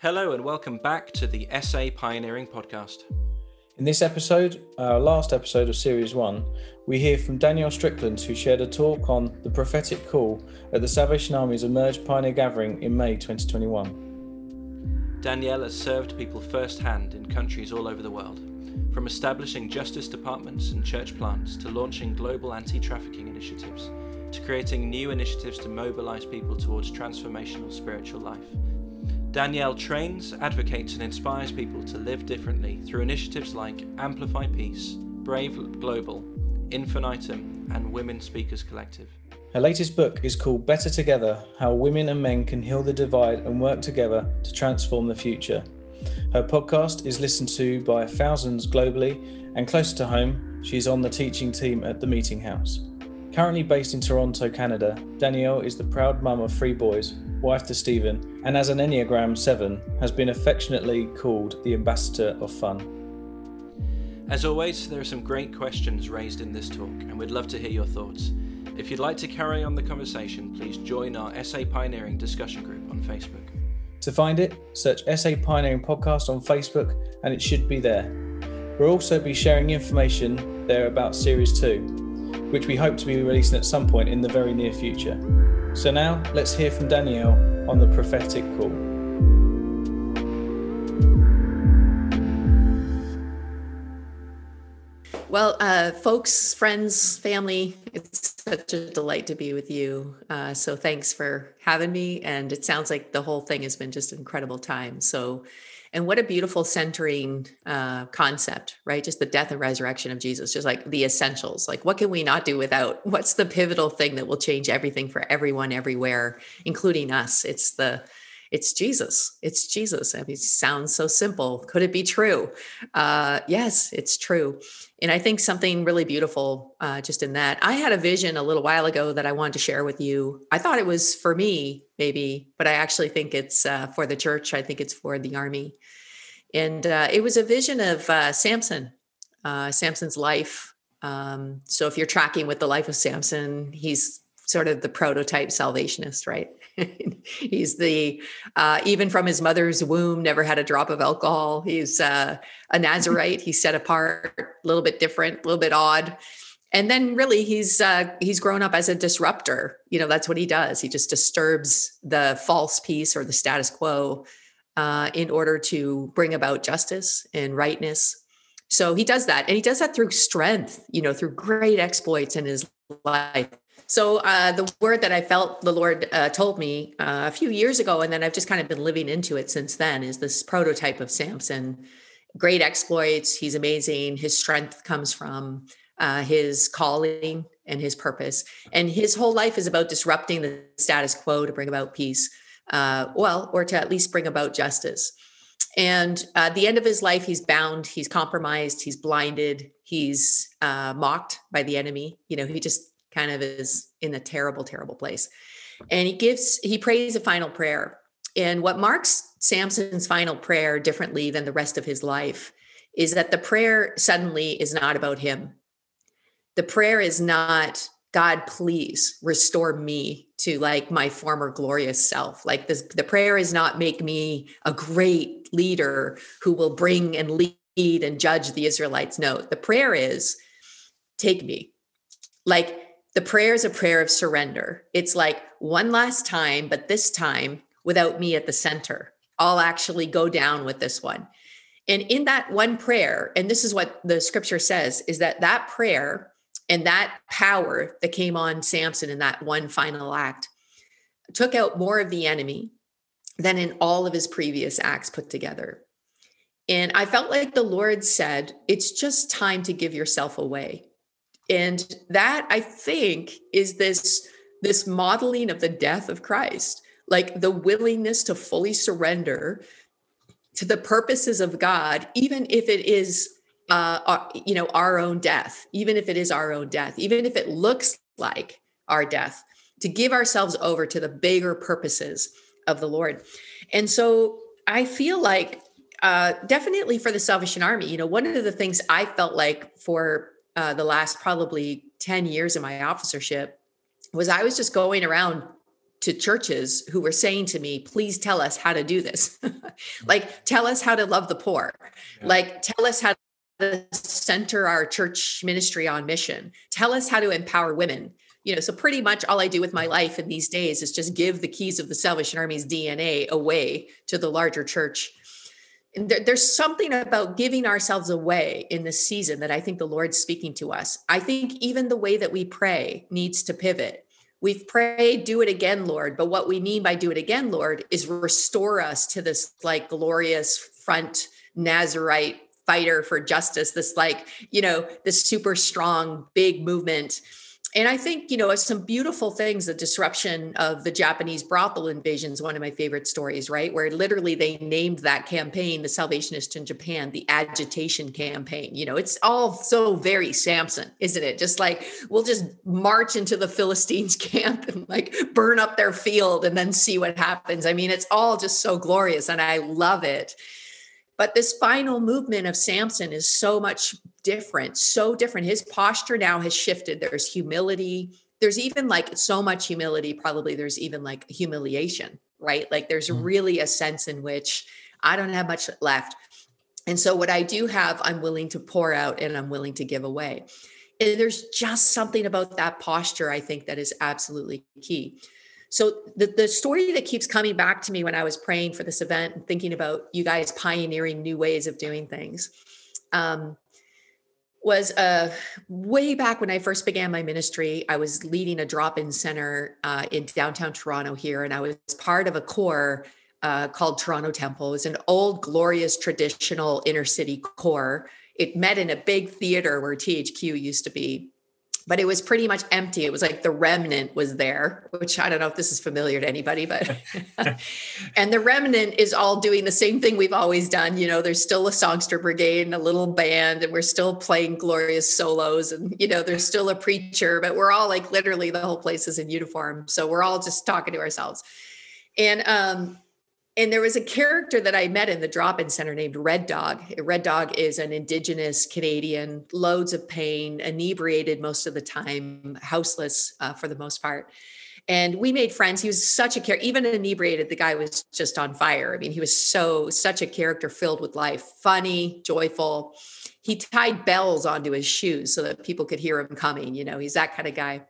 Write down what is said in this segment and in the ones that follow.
Hello, and welcome back to the SA Pioneering Podcast. In this episode, our last episode of Series 1, we hear from Danielle Strickland, who shared a talk on the prophetic call at the Salvation Army's Emerge Pioneer Gathering in May 2021. Danielle has served people firsthand in countries all over the world, from establishing justice departments and church plants to launching global anti trafficking initiatives, to creating new initiatives to mobilize people towards transformational spiritual life. Danielle trains, advocates, and inspires people to live differently through initiatives like Amplify Peace, Brave Global, Infinitum, and Women Speakers Collective. Her latest book is called Better Together How Women and Men Can Heal the Divide and Work Together to Transform the Future. Her podcast is listened to by thousands globally, and closer to home, she's on the teaching team at the Meeting House. Currently based in Toronto, Canada, Danielle is the proud mum of three boys wife to Stephen, and as an Enneagram 7, has been affectionately called the ambassador of fun. As always, there are some great questions raised in this talk, and we'd love to hear your thoughts. If you'd like to carry on the conversation, please join our SA Pioneering discussion group on Facebook. To find it, search SA Pioneering Podcast on Facebook, and it should be there. We'll also be sharing information there about Series 2, which we hope to be releasing at some point in the very near future. So now let's hear from Danielle on the prophetic call. Well, uh, folks, friends, family, it's such a delight to be with you. Uh, so thanks for having me. And it sounds like the whole thing has been just an incredible time. So and what a beautiful centering uh, concept, right? Just the death and resurrection of Jesus, just like the essentials. Like, what can we not do without? What's the pivotal thing that will change everything for everyone, everywhere, including us? It's the it's Jesus. It's Jesus. I mean, it sounds so simple. Could it be true? Uh, yes, it's true. And I think something really beautiful uh, just in that. I had a vision a little while ago that I wanted to share with you. I thought it was for me, maybe, but I actually think it's uh, for the church. I think it's for the army. And uh, it was a vision of uh, Samson, uh, Samson's life. Um, so if you're tracking with the life of Samson, he's sort of the prototype salvationist, right? he's the uh, even from his mother's womb never had a drop of alcohol. He's uh, a nazarite. He's set apart a little bit different a little bit odd. And then really he's uh, he's grown up as a disruptor. You know that's what he does. He just disturbs the false peace or the status quo uh, in order to bring about justice and rightness. So he does that and he does that through strength you know through great exploits in his life so uh, the word that I felt the Lord uh, told me uh, a few years ago, and then I've just kind of been living into it since then, is this prototype of Samson. Great exploits. He's amazing. His strength comes from uh, his calling and his purpose, and his whole life is about disrupting the status quo to bring about peace. Uh, well, or to at least bring about justice. And at the end of his life, he's bound, he's compromised, he's blinded, he's uh, mocked by the enemy. You know, he just kind of is in a terrible, terrible place. And he gives, he prays a final prayer. And what marks Samson's final prayer differently than the rest of his life is that the prayer suddenly is not about him. The prayer is not, God, please restore me to like my former glorious self. Like this, the prayer is not make me a great leader who will bring and lead and judge the Israelites. No, the prayer is take me. Like the prayer is a prayer of surrender. It's like one last time, but this time without me at the center. I'll actually go down with this one. And in that one prayer, and this is what the scripture says, is that that prayer and that power that came on Samson in that one final act took out more of the enemy than in all of his previous acts put together. And I felt like the Lord said, it's just time to give yourself away and that i think is this this modeling of the death of christ like the willingness to fully surrender to the purposes of god even if it is uh, our, you know our own death even if it is our own death even if it looks like our death to give ourselves over to the bigger purposes of the lord. And so i feel like uh, definitely for the salvation army you know one of the things i felt like for uh, the last probably 10 years of my officership was I was just going around to churches who were saying to me, please tell us how to do this. like tell us how to love the poor yeah. like tell us how to center our church ministry on mission tell us how to empower women you know so pretty much all i do with my life in these days is just give the keys of the salvation army's dna away to the larger church there, there's something about giving ourselves away in this season that i think the lord's speaking to us i think even the way that we pray needs to pivot We've prayed, do it again, Lord. But what we mean by do it again, Lord, is restore us to this like glorious front Nazarite fighter for justice, this like, you know, this super strong, big movement and I think, you know, some beautiful things, the disruption of the Japanese brothel invasion is one of my favorite stories, right? Where literally they named that campaign, the Salvationist in Japan, the agitation campaign. You know, it's all so very Samson, isn't it? Just like we'll just march into the Philistines camp and like burn up their field and then see what happens. I mean, it's all just so glorious and I love it. But this final movement of Samson is so much different, so different. His posture now has shifted. There's humility. There's even like so much humility, probably there's even like humiliation, right? Like there's mm-hmm. really a sense in which I don't have much left. And so what I do have, I'm willing to pour out and I'm willing to give away. And there's just something about that posture, I think, that is absolutely key. So the, the story that keeps coming back to me when I was praying for this event and thinking about you guys pioneering new ways of doing things um, was uh, way back when I first began my ministry. I was leading a drop-in center uh, in downtown Toronto here, and I was part of a corps uh, called Toronto Temple. It was an old, glorious, traditional inner city corps. It met in a big theater where THQ used to be but it was pretty much empty. It was like the remnant was there, which I don't know if this is familiar to anybody, but and the remnant is all doing the same thing we've always done. You know, there's still a songster brigade and a little band, and we're still playing glorious solos, and you know, there's still a preacher, but we're all like literally the whole place is in uniform. So we're all just talking to ourselves. And um, and there was a character that I met in the drop-in center named Red Dog. Red Dog is an indigenous Canadian, loads of pain, inebriated most of the time, houseless uh, for the most part. And we made friends. He was such a character, even inebriated, the guy was just on fire. I mean, he was so such a character filled with life, funny, joyful. He tied bells onto his shoes so that people could hear him coming. You know, he's that kind of guy.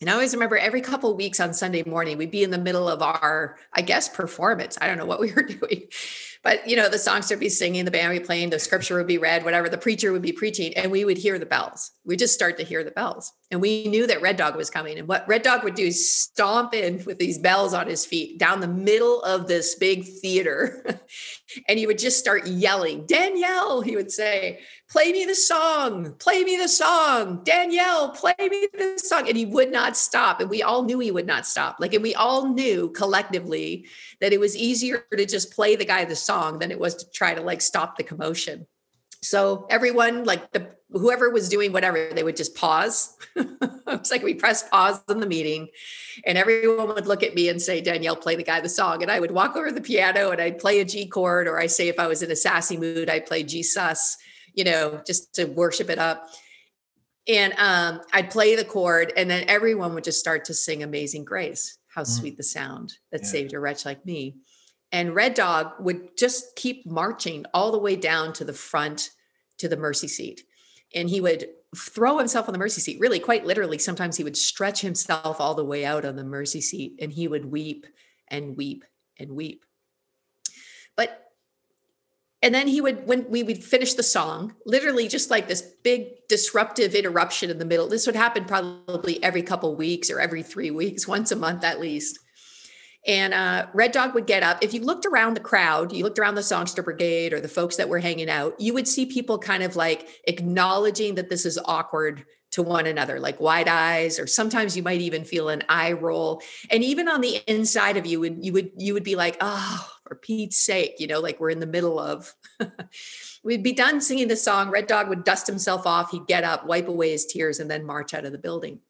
And I always remember every couple of weeks on Sunday morning, we'd be in the middle of our, I guess, performance. I don't know what we were doing, but you know, the songs would be singing, the band would be playing, the scripture would be read, whatever, the preacher would be preaching, and we would hear the bells. We just start to hear the bells. And we knew that Red Dog was coming. And what Red Dog would do is stomp in with these bells on his feet down the middle of this big theater. and he would just start yelling, Danielle, he would say, play me the song, play me the song, Danielle, play me the song. And he would not stop. And we all knew he would not stop. Like, and we all knew collectively that it was easier to just play the guy the song than it was to try to like stop the commotion. So everyone, like the whoever was doing whatever, they would just pause. it's like we press pause in the meeting, and everyone would look at me and say, Danielle, play the guy the song. And I would walk over the piano and I'd play a G chord, or I say if I was in a sassy mood, I'd play G sus you know, just to worship it up. And um, I'd play the chord, and then everyone would just start to sing Amazing Grace. How mm. sweet the sound that yeah. saved a wretch like me. And Red Dog would just keep marching all the way down to the front to the mercy seat. And he would throw himself on the mercy seat, really, quite literally. Sometimes he would stretch himself all the way out on the mercy seat and he would weep and weep and weep. But and then he would when we would finish the song literally just like this big disruptive interruption in the middle this would happen probably every couple weeks or every three weeks once a month at least and uh, red dog would get up if you looked around the crowd you looked around the songster brigade or the folks that were hanging out you would see people kind of like acknowledging that this is awkward to one another like wide eyes or sometimes you might even feel an eye roll and even on the inside of you and you would you would be like oh for Pete's sake, you know, like we're in the middle of. We'd be done singing the song. Red Dog would dust himself off. He'd get up, wipe away his tears, and then march out of the building.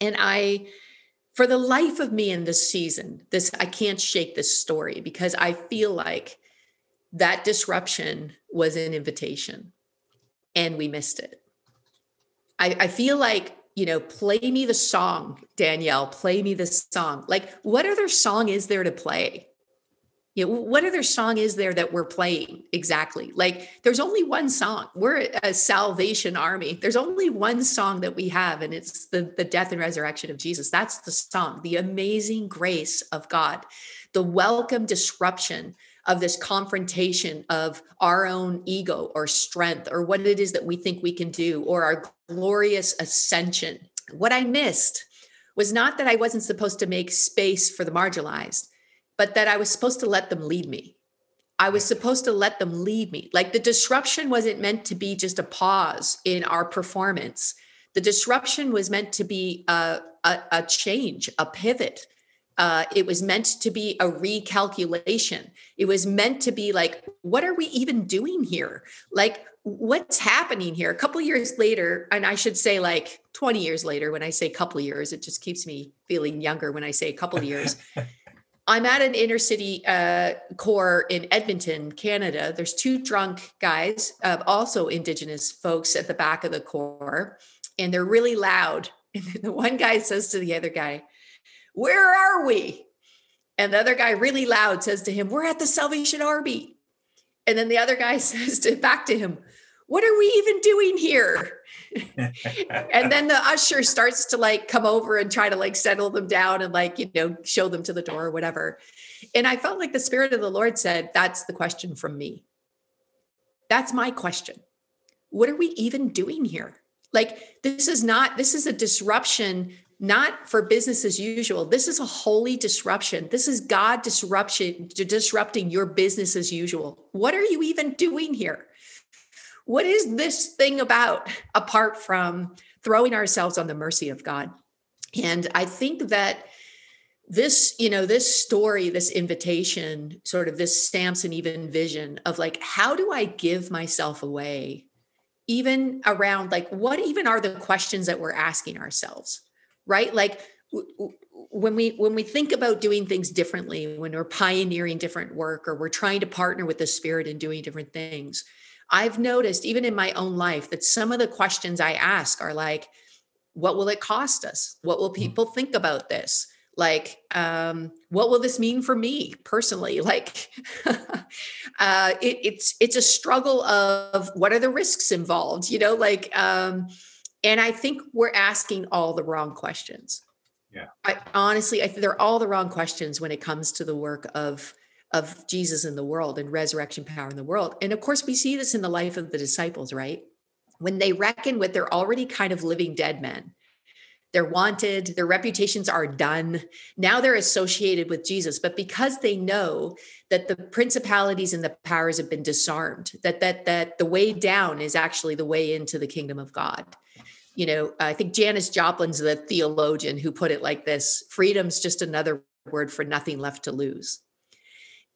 And I, for the life of me in this season, this I can't shake this story because I feel like that disruption was an invitation and we missed it. I, I feel like you know, play me the song, Danielle, play me the song. Like, what other song is there to play? You know, what other song is there that we're playing exactly? Like, there's only one song. We're a salvation army. There's only one song that we have, and it's the, the death and resurrection of Jesus. That's the song, the amazing grace of God, the welcome disruption of this confrontation of our own ego or strength or what it is that we think we can do or our glorious ascension. What I missed was not that I wasn't supposed to make space for the marginalized, but that I was supposed to let them lead me. I was supposed to let them lead me. Like the disruption wasn't meant to be just a pause in our performance. The disruption was meant to be a, a, a change, a pivot, uh, it was meant to be a recalculation. It was meant to be like, what are we even doing here? Like, what's happening here? A couple years later, and I should say like 20 years later, when I say couple years, it just keeps me feeling younger when I say a couple years. I'm at an inner city uh, corps in Edmonton, Canada. There's two drunk guys, uh, also Indigenous folks at the back of the corps, and they're really loud. And the one guy says to the other guy, where are we? And the other guy, really loud, says to him, We're at the Salvation Army. And then the other guy says to, back to him, What are we even doing here? and then the usher starts to like come over and try to like settle them down and like, you know, show them to the door or whatever. And I felt like the Spirit of the Lord said, That's the question from me. That's my question. What are we even doing here? Like, this is not, this is a disruption not for business as usual. This is a holy disruption. This is God disruption, disrupting your business as usual. What are you even doing here? What is this thing about apart from throwing ourselves on the mercy of God? And I think that this, you know, this story, this invitation, sort of this Samson even vision of like, how do I give myself away? Even around like, what even are the questions that we're asking ourselves? right like when we when we think about doing things differently when we're pioneering different work or we're trying to partner with the spirit in doing different things i've noticed even in my own life that some of the questions i ask are like what will it cost us what will hmm. people think about this like um, what will this mean for me personally like uh, it, it's it's a struggle of what are the risks involved you know like um, and I think we're asking all the wrong questions. Yeah. I honestly, I think they're all the wrong questions when it comes to the work of of Jesus in the world and resurrection power in the world. And of course, we see this in the life of the disciples, right? When they reckon with they're already kind of living dead men. They're wanted, their reputations are done. Now they're associated with Jesus, but because they know that the principalities and the powers have been disarmed, that that that the way down is actually the way into the kingdom of God you know, I think Janis Joplin's the theologian who put it like this freedom's just another word for nothing left to lose.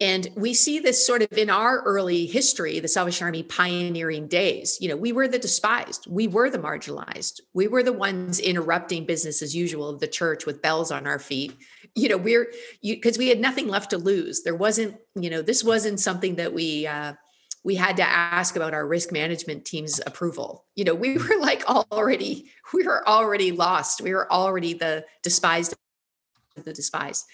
And we see this sort of in our early history, the Salvation Army pioneering days. You know, we were the despised, we were the marginalized, we were the ones interrupting business as usual of the church with bells on our feet. You know, we're because we had nothing left to lose. There wasn't, you know, this wasn't something that we uh, we had to ask about our risk management team's approval. You know, we were like already, we were already lost. We were already the despised, the despised.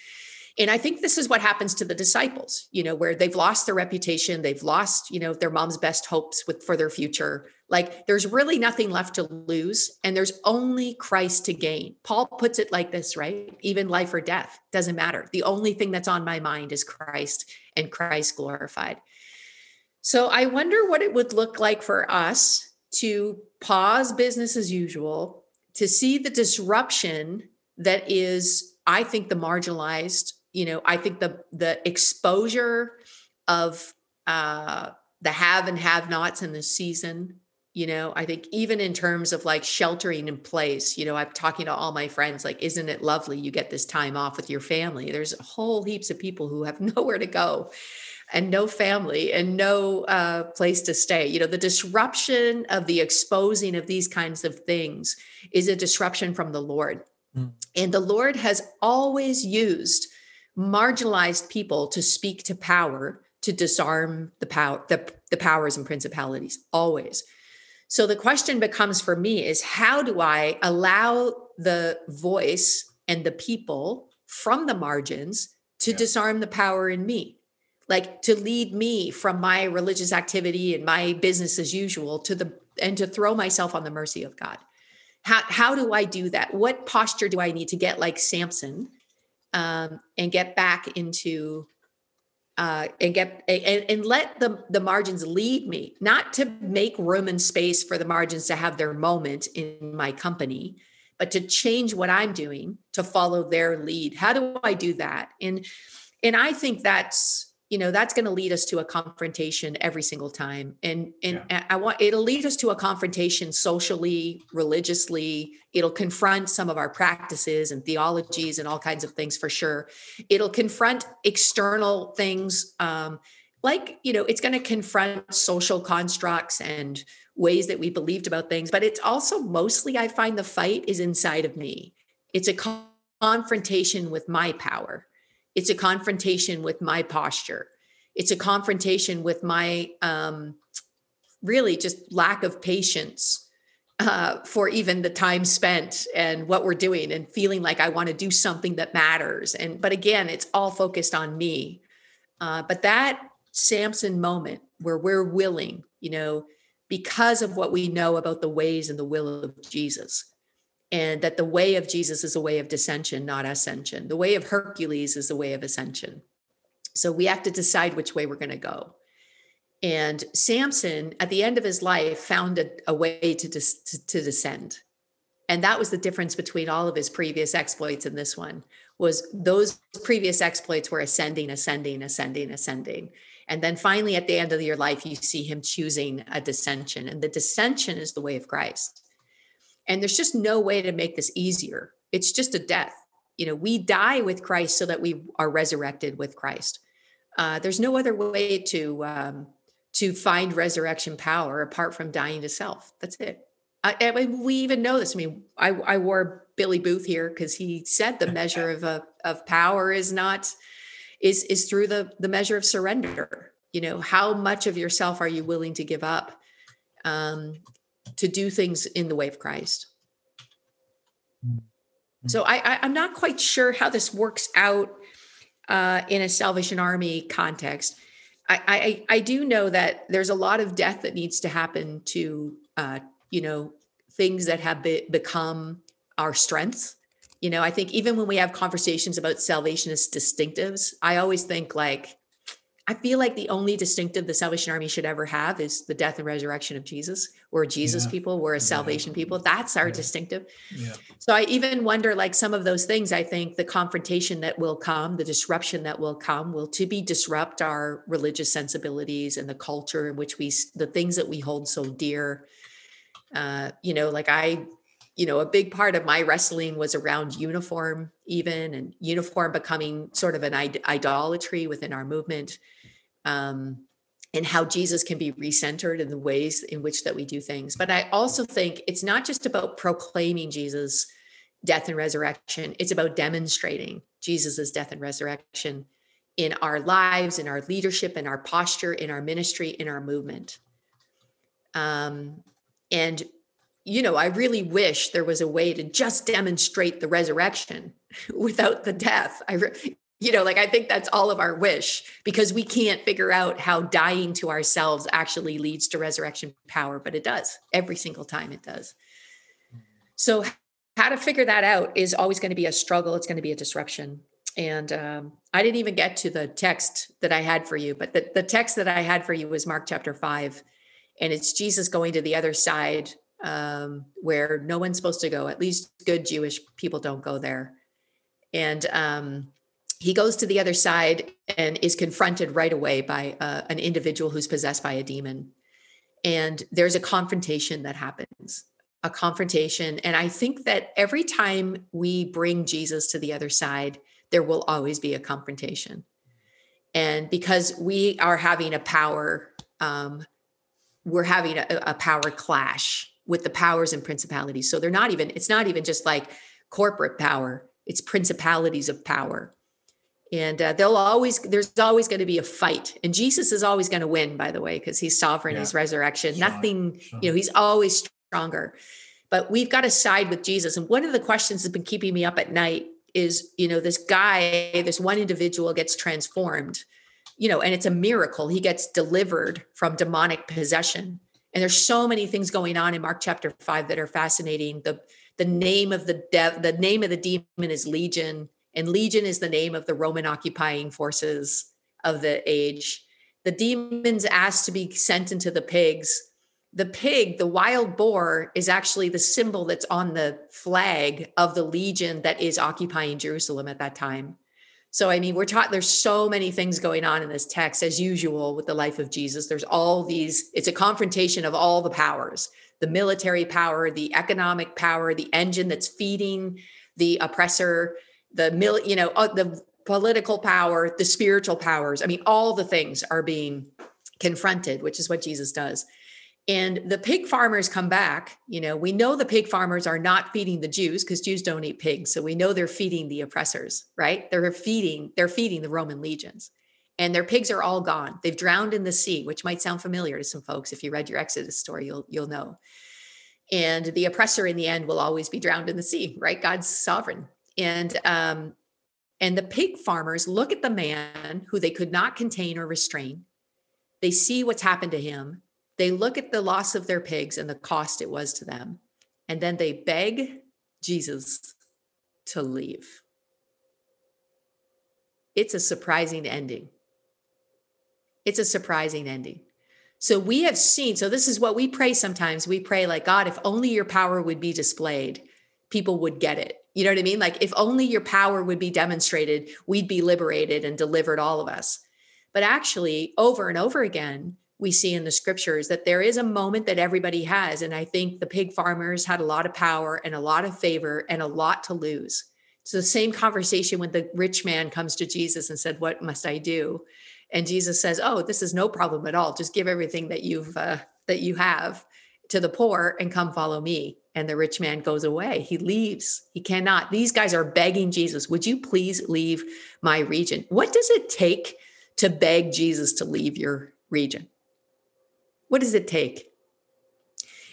And I think this is what happens to the disciples, you know, where they've lost their reputation, they've lost, you know, their mom's best hopes with for their future. Like there's really nothing left to lose and there's only Christ to gain. Paul puts it like this, right? Even life or death doesn't matter. The only thing that's on my mind is Christ and Christ glorified. So I wonder what it would look like for us to pause business as usual, to see the disruption that is, I think, the marginalized. You know, I think the the exposure of uh, the have and have nots in this season. You know, I think even in terms of like sheltering in place, you know, I'm talking to all my friends, like, isn't it lovely you get this time off with your family? There's whole heaps of people who have nowhere to go and no family and no uh, place to stay. You know, the disruption of the exposing of these kinds of things is a disruption from the Lord. Mm. And the Lord has always used marginalized people to speak to power to disarm the power the, the powers and principalities always so the question becomes for me is how do i allow the voice and the people from the margins to yeah. disarm the power in me like to lead me from my religious activity and my business as usual to the and to throw myself on the mercy of God. How how do I do that? What posture do I need to get like Samson um, and get back into uh, and get and, and let the the margins lead me, not to make room and space for the margins to have their moment in my company, but to change what I'm doing to follow their lead. How do I do that? And and I think that's you know that's going to lead us to a confrontation every single time. And and yeah. i want it'll lead us to a confrontation socially religiously. It'll confront some of our practices and theologies and all kinds of things for sure. It'll confront external things um, like you know it's going to confront social constructs and ways that we believed about things but it's also mostly i find the fight is inside of me. It's a confrontation with my power it's a confrontation with my posture. It's a confrontation with my um, really just lack of patience uh, for even the time spent and what we're doing and feeling like I want to do something that matters. And but again, it's all focused on me. Uh, but that Samson moment where we're willing, you know, because of what we know about the ways and the will of Jesus, and that the way of Jesus is a way of descension, not ascension. The way of Hercules is a way of ascension. So we have to decide which way we're going to go. And Samson, at the end of his life, found a, a way to, dis, to, to descend. And that was the difference between all of his previous exploits and this one was those previous exploits were ascending, ascending, ascending, ascending. And then finally, at the end of your life, you see him choosing a descension. And the descension is the way of Christ. And there's just no way to make this easier. It's just a death. You know, we die with Christ so that we are resurrected with Christ. Uh, there's no other way to um, to find resurrection power apart from dying to self. That's it. I, mean, we even know this. I mean, I, I wore Billy Booth here because he said the measure of uh, of power is not is is through the the measure of surrender. You know, how much of yourself are you willing to give up? Um, to do things in the way of Christ. Mm-hmm. So I, I am not quite sure how this works out uh, in a Salvation Army context. I, I I do know that there's a lot of death that needs to happen to uh, you know things that have be, become our strengths. You know, I think even when we have conversations about salvationist distinctives, I always think like I feel like the only distinctive the Salvation Army should ever have is the death and resurrection of Jesus. We're Jesus yeah. people, we're a salvation people. That's our yeah. distinctive. Yeah. So I even wonder like some of those things, I think the confrontation that will come, the disruption that will come will to be disrupt our religious sensibilities and the culture in which we the things that we hold so dear. Uh, you know, like I you know, a big part of my wrestling was around uniform, even and uniform becoming sort of an idolatry within our movement, um, and how Jesus can be recentered in the ways in which that we do things. But I also think it's not just about proclaiming Jesus' death and resurrection; it's about demonstrating Jesus' death and resurrection in our lives, in our leadership, in our posture, in our ministry, in our movement. Um, and you know, I really wish there was a way to just demonstrate the resurrection without the death. I, re- you know, like I think that's all of our wish because we can't figure out how dying to ourselves actually leads to resurrection power, but it does every single time it does. So, how to figure that out is always going to be a struggle. It's going to be a disruption. And um, I didn't even get to the text that I had for you, but the, the text that I had for you was Mark chapter five. And it's Jesus going to the other side um, where no one's supposed to go. At least good Jewish people don't go there. And um, he goes to the other side and is confronted right away by uh, an individual who's possessed by a demon. And there's a confrontation that happens, a confrontation. And I think that every time we bring Jesus to the other side, there will always be a confrontation. And because we are having a power, um, we're having a, a power clash with the powers and principalities. So they're not even, it's not even just like corporate power, it's principalities of power. And uh, they'll always, there's always going to be a fight. And Jesus is always going to win, by the way, because he's sovereign, yeah. he's resurrection. Sure. Nothing, sure. you know, he's always stronger. But we've got to side with Jesus. And one of the questions that's been keeping me up at night is, you know, this guy, this one individual gets transformed you know, and it's a miracle. He gets delivered from demonic possession. And there's so many things going on in Mark chapter five that are fascinating. The the name of the dev, the name of the demon is Legion, and Legion is the name of the Roman occupying forces of the age. The demons asked to be sent into the pigs. The pig, the wild boar, is actually the symbol that's on the flag of the legion that is occupying Jerusalem at that time. So, I mean, we're taught there's so many things going on in this text, as usual with the life of Jesus. There's all these, it's a confrontation of all the powers the military power, the economic power, the engine that's feeding the oppressor, the mil, you know, uh, the political power, the spiritual powers. I mean, all the things are being confronted, which is what Jesus does. And the pig farmers come back. You know, we know the pig farmers are not feeding the Jews because Jews don't eat pigs. So we know they're feeding the oppressors, right? They're feeding, they're feeding the Roman legions. And their pigs are all gone. They've drowned in the sea, which might sound familiar to some folks. If you read your Exodus story, you'll you'll know. And the oppressor in the end will always be drowned in the sea, right? God's sovereign. And um, and the pig farmers look at the man who they could not contain or restrain. They see what's happened to him they look at the loss of their pigs and the cost it was to them, and then they beg Jesus to leave. It's a surprising ending. It's a surprising ending. So we have seen, so this is what we pray sometimes. We pray, like, God, if only your power would be displayed, people would get it. You know what I mean? Like, if only your power would be demonstrated, we'd be liberated and delivered, all of us. But actually, over and over again, we see in the scriptures that there is a moment that everybody has. And I think the pig farmers had a lot of power and a lot of favor and a lot to lose. It's the same conversation when the rich man comes to Jesus and said, What must I do? And Jesus says, Oh, this is no problem at all. Just give everything that you've uh, that you have to the poor and come follow me. And the rich man goes away. He leaves. He cannot. These guys are begging Jesus, Would you please leave my region? What does it take to beg Jesus to leave your region? What does it take?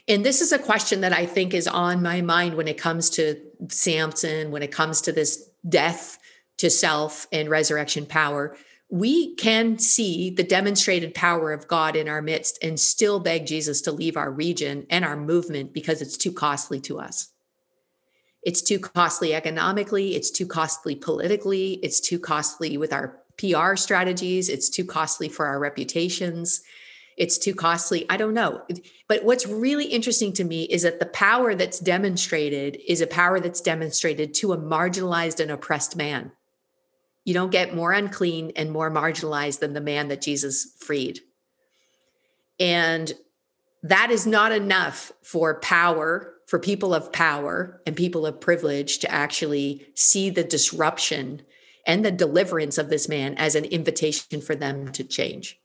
And this is a question that I think is on my mind when it comes to Samson, when it comes to this death to self and resurrection power. We can see the demonstrated power of God in our midst and still beg Jesus to leave our region and our movement because it's too costly to us. It's too costly economically, it's too costly politically, it's too costly with our PR strategies, it's too costly for our reputations it's too costly. I don't know. But what's really interesting to me is that the power that's demonstrated is a power that's demonstrated to a marginalized and oppressed man. You don't get more unclean and more marginalized than the man that Jesus freed. And that is not enough for power, for people of power and people of privilege to actually see the disruption and the deliverance of this man as an invitation for them to change.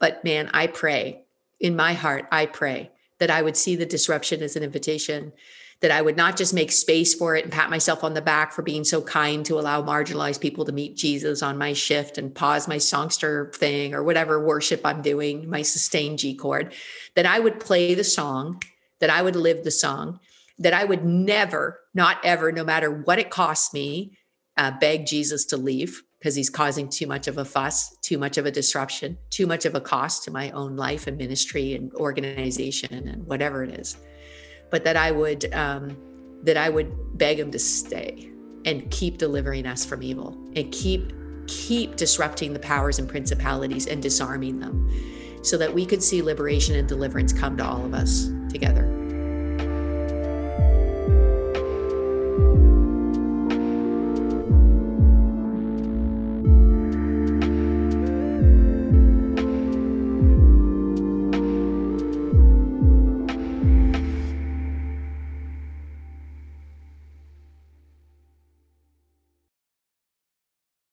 But man, I pray in my heart, I pray that I would see the disruption as an invitation, that I would not just make space for it and pat myself on the back for being so kind to allow marginalized people to meet Jesus on my shift and pause my songster thing or whatever worship I'm doing, my sustained G chord, that I would play the song, that I would live the song, that I would never, not ever, no matter what it costs me, uh, beg Jesus to leave because he's causing too much of a fuss, too much of a disruption, too much of a cost to my own life and ministry and organization and whatever it is. But that I would um, that I would beg him to stay and keep delivering us from evil and keep keep disrupting the powers and principalities and disarming them so that we could see liberation and deliverance come to all of us together.